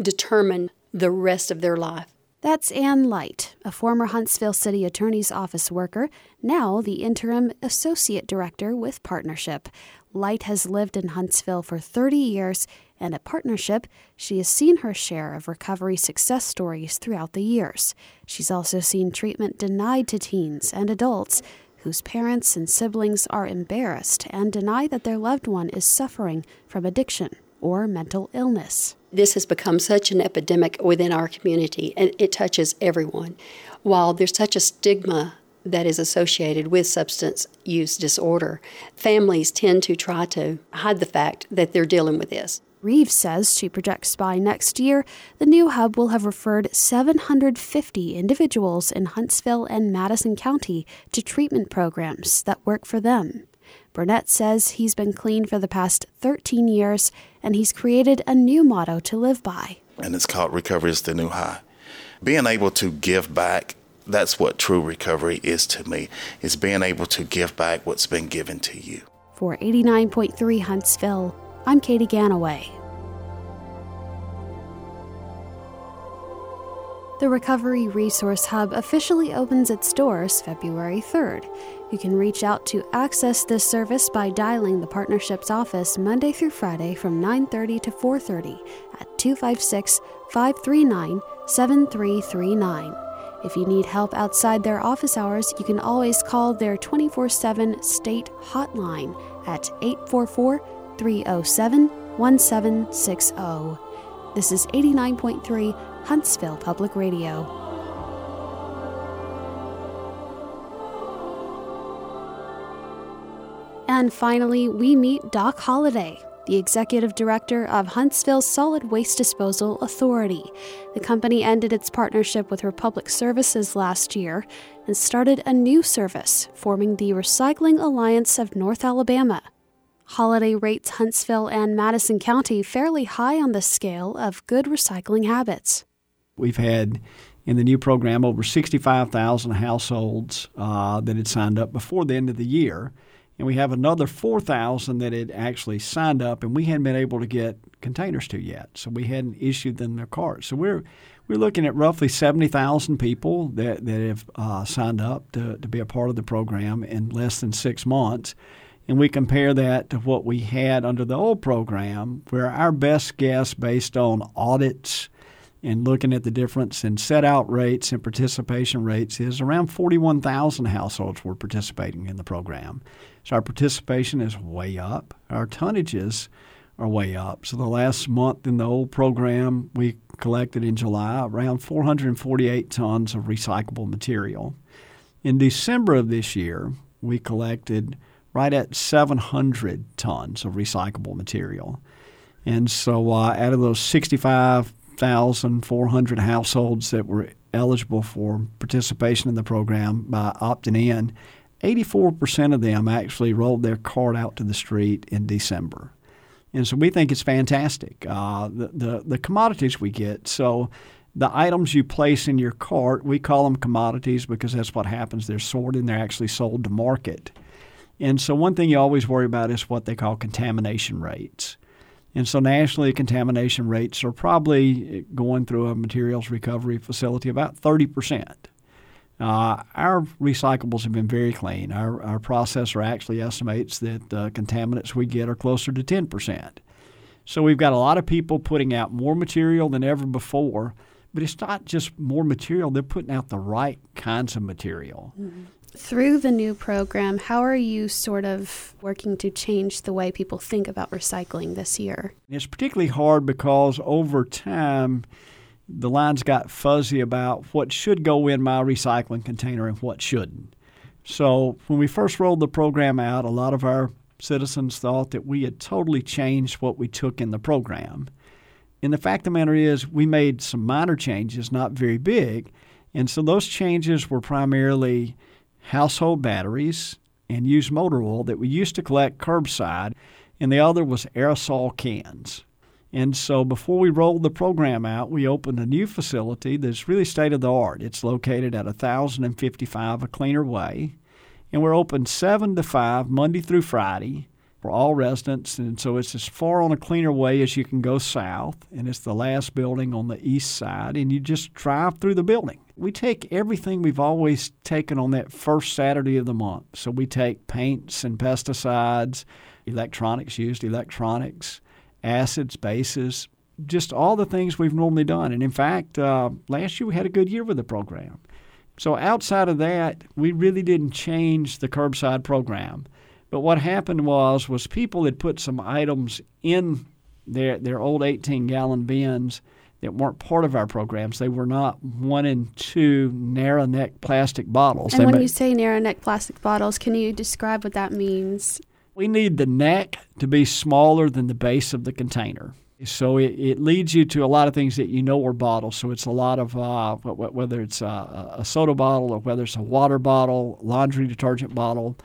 determine the rest of their life. That's Ann Light, a former Huntsville City Attorney's Office worker, now the interim associate director with Partnership. Light has lived in Huntsville for 30 years, and at Partnership, she has seen her share of recovery success stories throughout the years. She's also seen treatment denied to teens and adults whose parents and siblings are embarrassed and deny that their loved one is suffering from addiction or mental illness. This has become such an epidemic within our community, and it touches everyone. While there's such a stigma that is associated with substance use disorder, families tend to try to hide the fact that they're dealing with this. Reeves says she projects by next year, the new hub will have referred 750 individuals in Huntsville and Madison County to treatment programs that work for them. Burnett says he's been clean for the past 13 years and he's created a new motto to live by. And it's called Recovery is the New High. Being able to give back, that's what true recovery is to me, is being able to give back what's been given to you. For 89.3 Huntsville, I'm Katie Ganaway. The Recovery Resource Hub officially opens its doors February 3rd. You can reach out to access this service by dialing the partnership's office Monday through Friday from 9:30 to 4:30 at 256-539-7339. If you need help outside their office hours, you can always call their 24/7 state hotline at 844 307 1760. This is 89.3 Huntsville Public Radio. And finally, we meet Doc Holladay, the executive director of Huntsville Solid Waste Disposal Authority. The company ended its partnership with Republic Services last year and started a new service, forming the Recycling Alliance of North Alabama. Holladay rates Huntsville and Madison County fairly high on the scale of good recycling habits. We've had in the new program over 65,000 households uh, that had signed up before the end of the year. And we have another 4,000 that had actually signed up, and we hadn't been able to get containers to yet. So we hadn't issued them their cards. So we're we're looking at roughly 70,000 people that, that have uh, signed up to, to be a part of the program in less than six months and we compare that to what we had under the old program, where our best guess based on audits and looking at the difference in set out rates and participation rates is around 41,000 households were participating in the program. So our participation is way up. Our tonnages are way up. So the last month in the old program, we collected in July around 448 tons of recyclable material. In December of this year, we collected right at 700 tons of recyclable material. And so, uh, out of those 65,400 households that were eligible for participation in the program by opting in, 84% of them actually rolled their cart out to the street in December. And so we think it's fantastic. Uh, the, the, the commodities we get, so the items you place in your cart, we call them commodities because that's what happens. They're sorted and they're actually sold to market. And so, one thing you always worry about is what they call contamination rates. And so, nationally, contamination rates are probably going through a materials recovery facility about 30%. Uh, our recyclables have been very clean. Our, our processor actually estimates that the contaminants we get are closer to 10%. So, we've got a lot of people putting out more material than ever before but it's not just more material, they're putting out the right kinds of material. Mm-hmm. Through the new program, how are you sort of working to change the way people think about recycling this year? It's particularly hard because over time, the lines got fuzzy about what should go in my recycling container and what shouldn't. So when we first rolled the program out, a lot of our citizens thought that we had totally changed what we took in the program. And the fact of the matter is, we made some minor changes, not very big. And so those changes were primarily household batteries and used motor oil that we used to collect curbside, and the other was aerosol cans. And so before we rolled the program out, we opened a new facility that's really state of the art. It's located at 1055 A Cleaner Way, and we're open 7 to 5 Monday through Friday for all residents. And so it's as far on a cleaner way as you can go south, and it's the last building on the east side, and you just drive through the building. We take everything we've always taken on that first Saturday of the month. So we take paints and pesticides, electronics used, electronics, acids, bases, just all the things we've normally done. And in fact, uh, last year we had a good year with the program. So outside of that, we really didn't change the curbside program. But what happened was was people had put some items in their their old 18 gallon bins that weren't part of our programs. They were not one and two narrow neck plastic bottles. And they when ma- you say narrow neck plastic bottles, can you describe what that means? We need the neck to be smaller than the base of the container. So it, it leads you to a lot of things that you know are bottles. So it's a lot of uh, whether it's a, a, soda bottle or whether it's a water bottle, laundry detergent bottle.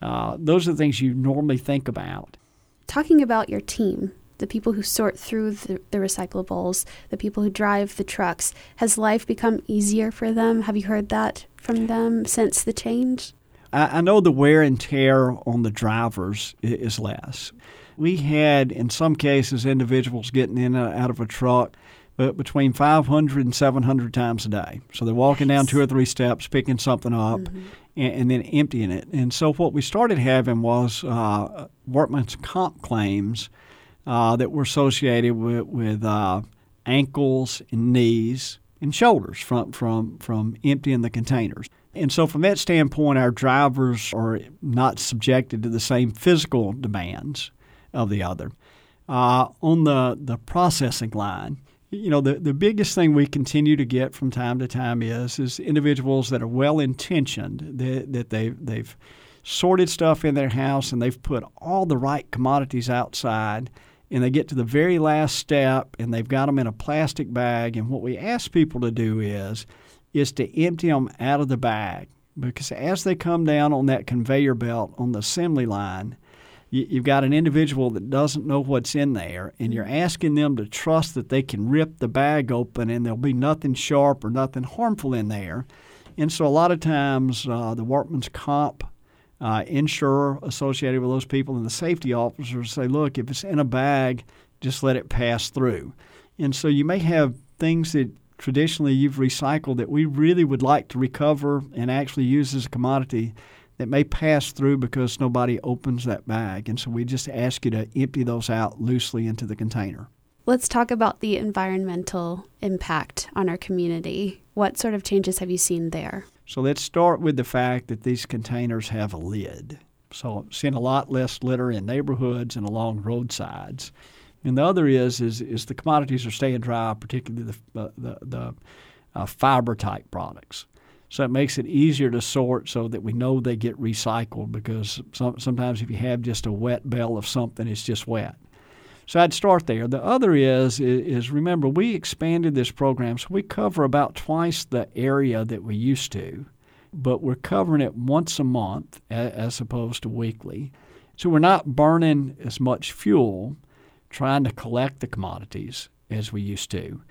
Uh, those are the things you normally think about. Talking about your team, the people who sort through the, the recyclables, the people who drive the trucks, has life become easier for them? Have you heard that from them since the change? I, I know the wear and tear on the drivers is less. We had, in some cases, individuals getting in and out of a truck but between 500 and 700 times a day. So they're walking down two or three steps, picking something up, mm-hmm. and, and, then emptying it. And so what we started having was uh, workman's comp claims uh, that were associated with, with uh, ankles and knees and shoulders from, from, from emptying the containers. And so, from that standpoint, our drivers are not subjected to the same physical demands of the other. Uh, on the, the processing line, you know, the, the biggest thing we continue to get from time to time is is individuals that are well intentioned, that, that they they've sorted stuff in their house and they've put all the right commodities outside and they get to the very last step and they've got them in a plastic bag and what we ask people to do is is to empty them out of the bag because as they come down on that conveyor belt on the assembly line, you've got an individual that doesn't know what's in there, and you're asking them to trust that they can rip the bag open and there'll be nothing sharp or nothing harmful in there. And so, a lot of times, uh, the workman's comp uh, insurer associated with those people and the safety officers say, look, if it's in a bag, just let it pass through. And so, you may have things that traditionally you've recycled that we really would like to recover and actually use as a commodity that may pass through because nobody opens that bag. And so we just ask you to empty those out loosely into the container. Let's talk about the environmental impact on our community. What sort of changes have you seen there? So let's start with the fact that these containers have a lid. So seeing a lot less litter in neighborhoods and along roadsides. And the other is is, is the commodities are staying dry, particularly the uh, the, the uh, fiber type products. So it makes it easier to sort so that we know they get recycled because some, sometimes if you have just a wet bale of something, it's just wet. So I'd start there. The other is, is, remember we expanded this program so we cover about twice the area that we used to, but we're covering it once a month as opposed to weekly. So we're not burning as much fuel trying to collect the commodities as we used to.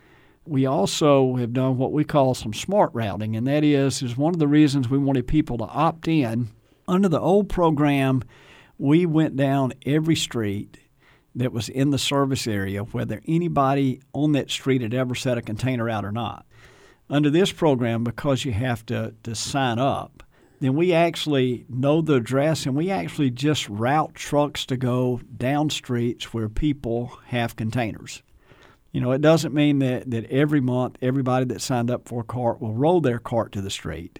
We also have done what we call some smart routing, and that is is one of the reasons we wanted people to opt in. Under the old program, we went down every street that was in the service area, whether anybody on that street had ever set a container out or not. Under this program, because you have to, to sign up, then we actually know the address and we actually just route trucks to go down streets where people have containers. You know, it doesn't mean that, that every month everybody that signed up for a cart will roll their cart to the street.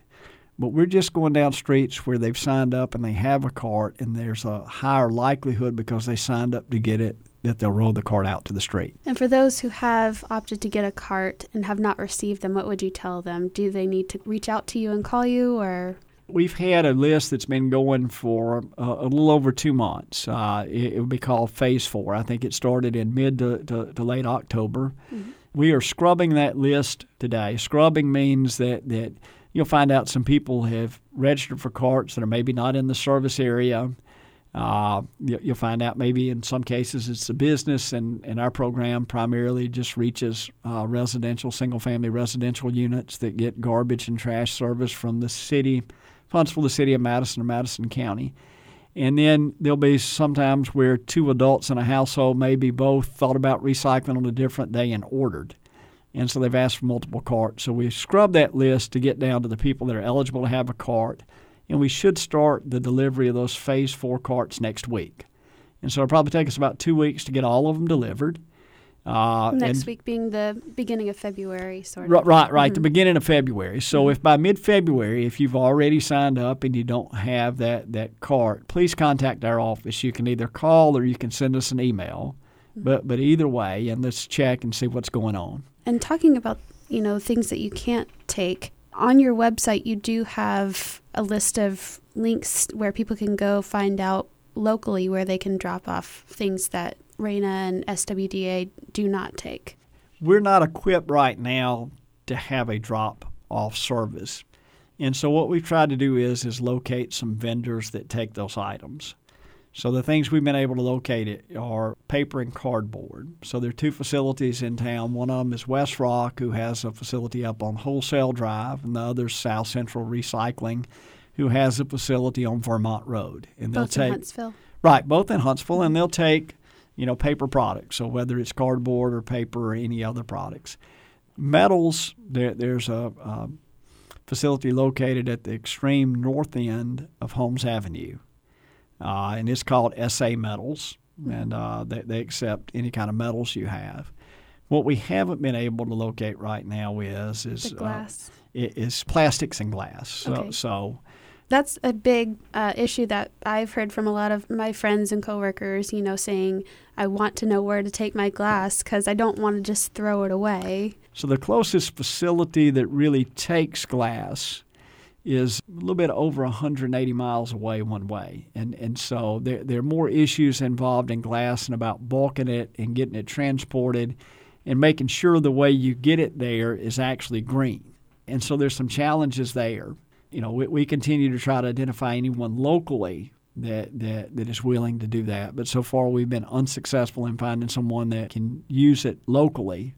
But we're just going down streets where they've signed up and they have a cart, and there's a higher likelihood because they signed up to get it that they'll roll the cart out to the street. And for those who have opted to get a cart and have not received them, what would you tell them? Do they need to reach out to you and call you, or? We've had a list that's been going for uh, a little over two months. Uh, it, it, would be called Phase Four. I think it started in mid to, to, to late October. Mm-hmm. We are scrubbing that list today. Scrubbing means that, that you'll find out some people have registered for carts that are maybe not in the service area. Uh, you'll find out maybe in some cases it's a business, and, and our program primarily just reaches uh, residential, single family residential units that get garbage and trash service from the city for the city of Madison or Madison County. And then there'll be sometimes where two adults in a household maybe both thought about recycling on a different day and ordered. And so they've asked for multiple carts. So we scrub that list to get down to the people that are eligible to have a cart. And we should start the delivery of those phase four carts next week. And so it'll probably take us about two weeks to get all of them delivered. Uh, Next week being the beginning of February, sort of. Right, right, right mm-hmm. the beginning of February. So mm-hmm. if by mid-February, if you've already signed up and you don't have that that cart, please contact our office. You can either call or you can send us an email. Mm-hmm. But but either way, and let's check and see what's going on. And talking about you know things that you can't take on your website, you do have a list of links where people can go find out locally where they can drop off things that RANA and SWDA do not take? We're not equipped right now to have a drop off service. And so what we've tried to do is is locate some vendors that take those items. So the things we've been able to locate it are paper and cardboard. So there are two facilities in town. One of them is WestRock, who has a facility up on Wholesale Drive, and the other is South Central Recycling, who has a facility on Vermont Road. And they'll take in Huntsville. Right, both in Huntsville, and they'll take you know, paper products. So whether it's cardboard or paper or any other products. Metals, there, there's a, a facility located at the extreme north end of Holmes Avenue, uh, and it's called SA Metals, and uh, they, they accept any kind of metals you have. What we haven't been able to locate right now is is. Uh, is plastics and glass. So, okay. so that's a big uh, issue that I've heard from a lot of my friends and coworkers, you know, saying, I want to know where to take my glass because I don't want to just throw it away. So, the closest facility that really takes glass is a little bit over 180 miles away one way. And, and so, there, there are more issues involved in glass and about bulking it and getting it transported and making sure the way you get it there is actually green. And so, there's some challenges there you know, we, we continue to try to identify anyone locally that, that that is willing to do that. But so far, we've been unsuccessful in finding someone that can use it locally,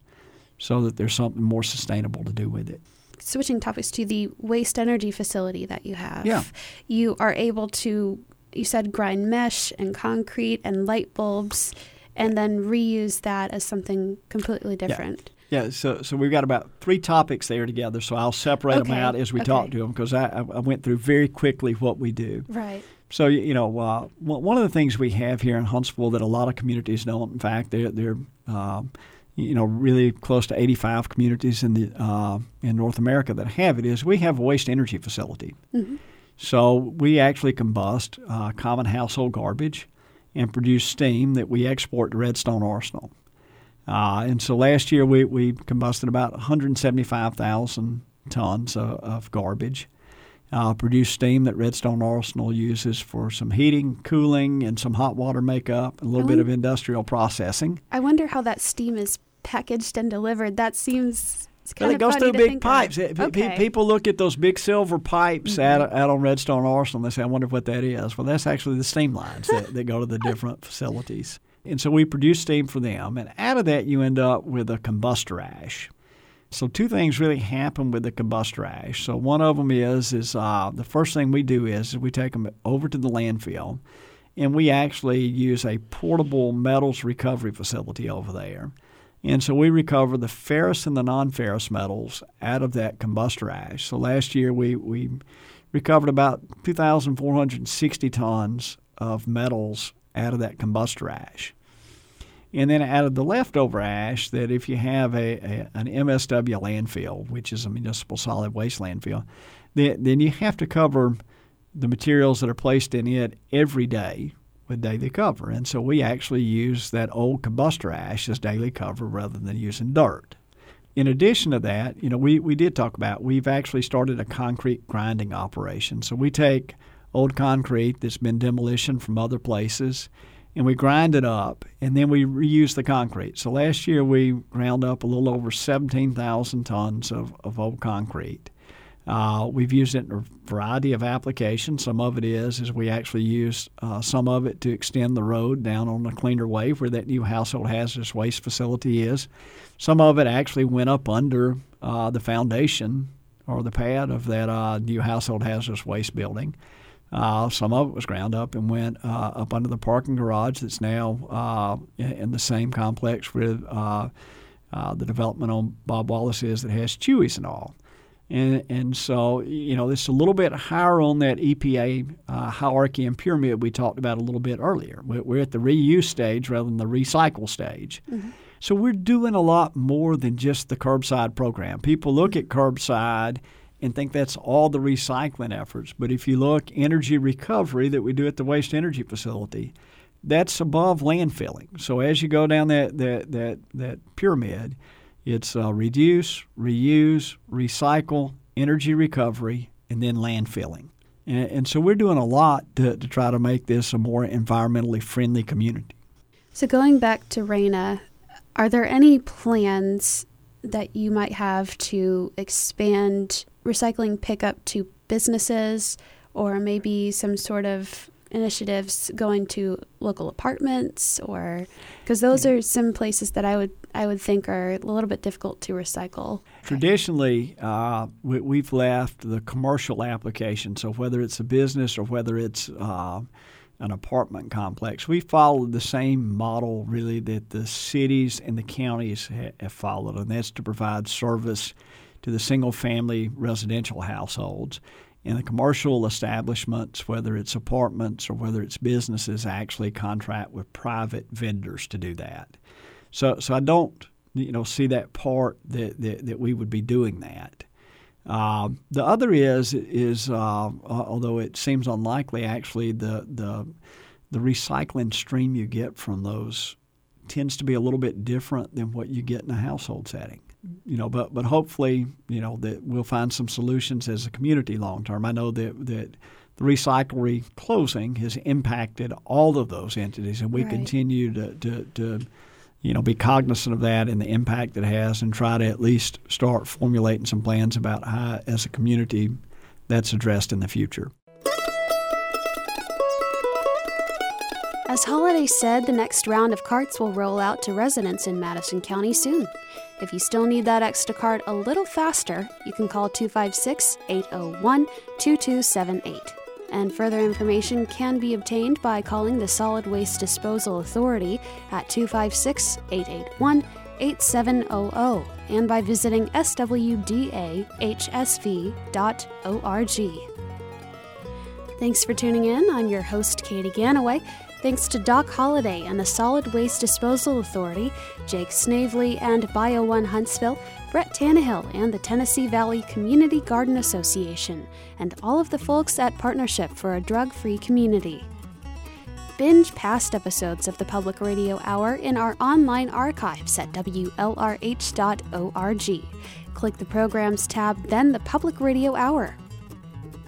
so that there's something more sustainable to do with it. Switching topics to the waste energy facility that you have, yeah. you are able to. You said grind mesh and concrete and light bulbs, and then reuse that as something completely different. Yeah. Yeah, so so we've got about three topics there together. So I'll separate okay. them out as we okay. talk to them because I, I went through very quickly what we do. Right. So you know, uh, one of the things we have here in Huntsville that a lot of communities don't. In fact, they're they're um, you know really close to 85 communities in the uh, in North America that have it. Is we have a waste energy facility. Mm-hmm. So we actually combust uh, common household garbage and produce steam that we export to Redstone Arsenal. Uh, and so last year we, we combusted about 175,000 tons of, of garbage, uh, produced steam that Redstone Arsenal uses for some heating, cooling, and some hot water makeup, and a little bit of industrial processing. I wonder how that steam is packaged and delivered. That seems it's kind it goes through big pipes. It, okay. People look at those big silver pipes mm-hmm. out, out on Redstone Arsenal and they say, I wonder what that is. Well, that's actually the steam lines that, that go to the different facilities. And so we produce steam for them. And out of that, you end up with a combustor ash. So two things really happen with the combustor ash. So one of them is is uh, the first thing we do is, we take them over to the landfill, and we actually use a portable metals recovery facility over there. And so we recover the ferrous and the non-ferrous metals out of that combustor ash. So last year we we recovered about 2,460 tons of metals out of that combustor ash. And then out of the leftover ash, that if you have a, a an MSW landfill, which is a municipal solid waste landfill, then, then you have to cover the materials that are placed in it every day with daily cover. And so we actually use that old combustor ash as daily cover rather than using dirt. In addition to that, you know, we, we did talk about we've actually started a concrete grinding operation. So we take old concrete that's been demolition from other places and we grind it up and then we reuse the concrete. So last year we ground up a little over 17,000 tons of, of old concrete. Uh, we've used it in a variety of applications. Some of it is is we actually use uh, some of it to extend the road down on the Cleaner Way where that new household hazardous waste facility is. Some of it actually went up under uh, the foundation or the pad of that uh, new household hazardous waste building. Uh, some of it was ground up and went uh, up under the parking garage that's now uh, in the same complex where uh, uh, the development on Bob Wallace is that has Chuy's and all. And, and so, you know, it's a little bit higher on that EPA uh, hierarchy and pyramid we talked about a little bit earlier. We're at the reuse stage rather than the recycle stage. Mm-hmm. So we're doing a lot more than just the curbside program. People look at curbside and think that's all the recycling efforts. But if you look energy recovery that we do at the waste energy facility, that's above landfilling. So as you go down that that that, that pyramid, it's uh, reduce, reuse, recycle, energy recovery, and then landfilling. And, and so we're doing a lot to, to try to make this a more environmentally friendly community. So going back to RANA, are there any plans that you might have to expand recycling pickup to businesses or maybe some sort of initiatives going to local apartments or because those are some places that I would I would think are a little bit difficult to recycle. Traditionally, uh, we, have left the commercial application. So whether it's a business or whether it's uh, an apartment complex, we followed the same model really that the cities and the counties ha- have followed, and that's to provide service to the single family residential households. And the commercial establishments, whether it's apartments or whether it's businesses, actually contract with private vendors to do that. So, so I don't, you know, see that part that, that, that we would be doing that. Uh, the other is is uh, although it seems unlikely, actually the the the recycling stream you get from those tends to be a little bit different than what you get in a household setting you know, but but hopefully, you know, that we'll find some solutions as a community long term. I know that that the recyclery closing has impacted all of those entities, and we right. continue to, to, to you know be cognizant of that and the impact it has, and try to at least start formulating some plans about how, as a community, that's addressed in the future. As Holladay said, the next round of carts will roll out to residents in Madison County soon. If you still need that extra card a little faster, you can call 256 801 2278. And further information can be obtained by calling the Solid Waste Disposal Authority at 256 881 8700 and by visiting swdahsv.org. Thanks for tuning in. I'm your host, Katie Ganaway. Thanks to Doc Holladay and the Solid Waste Disposal Authority, Jake Snavely and Bio One Huntsville, Brett Tannehill and the Tennessee Valley Community Garden Association, and all of the folks at Partnership for a Drug Free Community. Binge past episodes of the Public Radio Hour in our online archives at WLRH.org. Click the Programs tab, then the Public Radio Hour.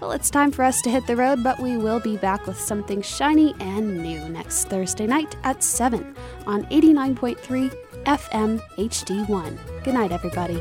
Well, it's time for us to hit the road, but we will be back with something shiny and new next Thursday night at 7 on 89.3 FM HD1. Good night, everybody.